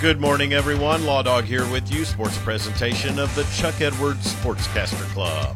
Good morning, everyone. Law Dog here with you. Sports presentation of the Chuck Edwards Sportscaster Club.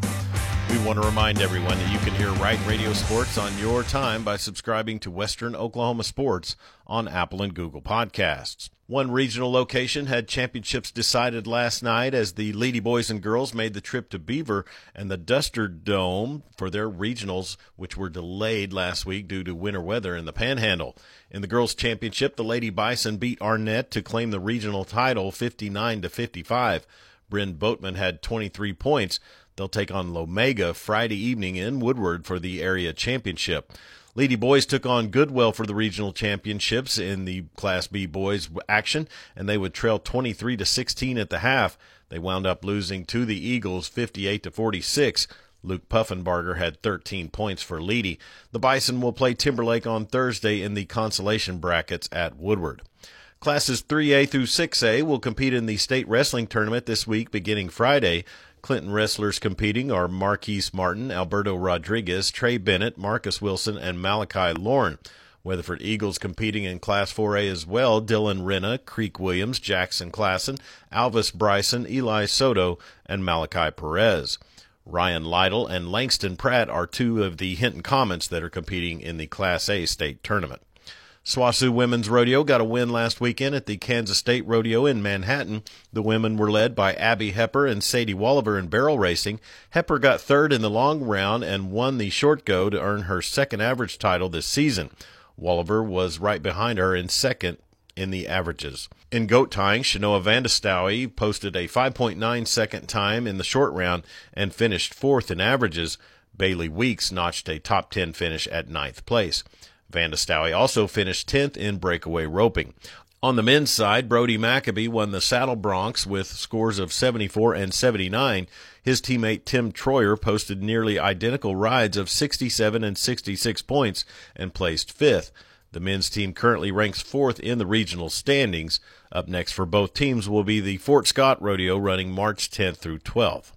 We want to remind everyone that you can hear Right Radio Sports on your time by subscribing to Western Oklahoma Sports on Apple and Google Podcasts. One regional location had championships decided last night as the Leedy boys and girls made the trip to Beaver and the Duster Dome for their regionals, which were delayed last week due to winter weather in the Panhandle. In the girls' championship, the Lady Bison beat Arnett to claim the regional title 59 to 55. Bryn Boatman had 23 points. They'll take on Lomega Friday evening in Woodward for the area championship. Leedy boys took on Goodwell for the regional championships in the Class B boys action, and they would trail 23 to 16 at the half. They wound up losing to the Eagles 58 to 46. Luke Puffenbarger had 13 points for Leedy. The Bison will play Timberlake on Thursday in the consolation brackets at Woodward. Classes 3A through 6A will compete in the state wrestling tournament this week beginning Friday. Clinton wrestlers competing are Marquise Martin, Alberto Rodriguez, Trey Bennett, Marcus Wilson, and Malachi Lorne. Weatherford Eagles competing in Class 4A as well. Dylan Renna, Creek Williams, Jackson Klassen, Alvis Bryson, Eli Soto, and Malachi Perez. Ryan Lytle and Langston Pratt are two of the Hinton Comets that are competing in the Class A state tournament. SWOSU Women's Rodeo got a win last weekend at the Kansas State Rodeo in Manhattan. The women were led by Abby Hepper and Sadie Walliver in barrel racing. Hepper got third in the long round and won the short go to earn her second average title this season. Walliver was right behind her in second in the averages. In goat tying, Shanoa Vandestowie posted a 5.9 second time in the short round and finished fourth in averages. Bailey Weeks notched a top 10 finish at ninth place. Vandestowie also finished 10th in breakaway roping. On the men's side, Brody Maccabee won the Saddle Broncs with scores of 74 and 79. His teammate Tim Troyer posted nearly identical rides of 67 and 66 points and placed fifth. The men's team currently ranks fourth in the regional standings. Up next for both teams will be the Fort Scott Rodeo running March 10th through 12th.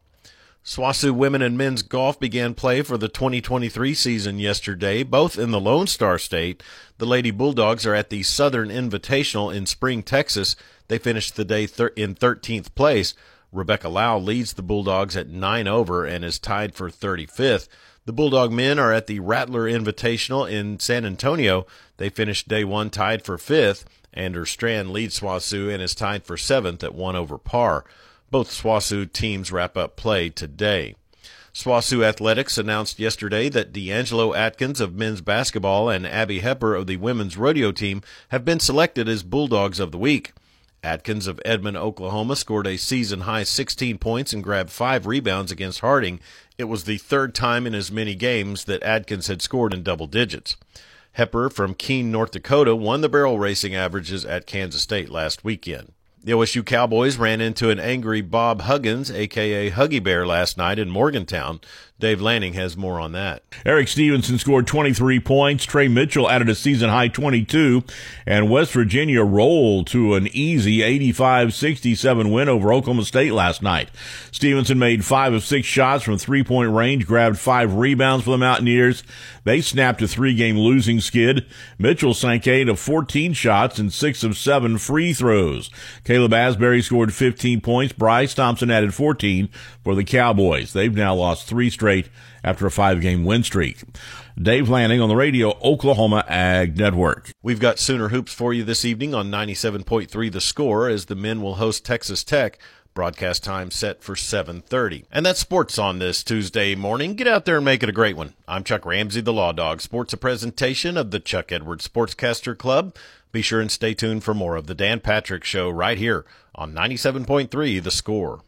SWOSU women and men's golf began play for the 2023 season yesterday, both in the Lone Star State. The Lady Bulldogs are at the Southern Invitational in Spring, Texas. They finished the day thir- in 13th place. Rebecca Lau leads the Bulldogs at 9 over and is tied for 35th. The Bulldog men are at the Rattler Invitational in San Antonio. They finished day one tied for 5th. Anders Strand leads SWOSU and is tied for 7th at 1 over par. Both SWOSU teams wrap up play today. SWOSU Athletics announced yesterday that D'Angelo Atkins of men's basketball and Abby Hepper of the women's rodeo team have been selected as Bulldogs of the Week. Atkins of Edmond, Oklahoma scored a season high 16 points and grabbed five rebounds against Harding. It was the third time in as many games that Atkins had scored in double digits. Hepper from Keene, North Dakota won the barrel racing averages at Kansas State last weekend. The OSU Cowboys ran into an angry Bob Huggins, aka Huggy Bear, last night in Morgantown. Dave Lanning has more on that. Erik Stevenson scored 23 points. Tre Mitchell added a season high 22. And West Virginia rolled to an easy 85-67 win over Oklahoma State last night. Stevenson made five of six shots from three point range, grabbed five rebounds for the Mountaineers. They snapped a three game losing skid. Mitchell sank eight of 14 shots and six of seven free throws. Caleb Asberry scored 15 points. Bryce Thompson added 14 for the Cowboys. They've now lost three straight straight after a five game win streak. Dave Lanning on the radio Oklahoma Ag Network. We've got Sooner Hoops for you this evening on 97.3 The Score as the men will host Texas Tech. Broadcast time set for 7:30. And that's sports on this Tuesday morning. Get out there and make it a great one. I'm Chuck Ramsey, the Law Dog. Sports a presentation of the Chuck Edwards Sportscaster Club. Be sure and stay tuned for more of the Dan Patrick Show right here on 97.3 The Score.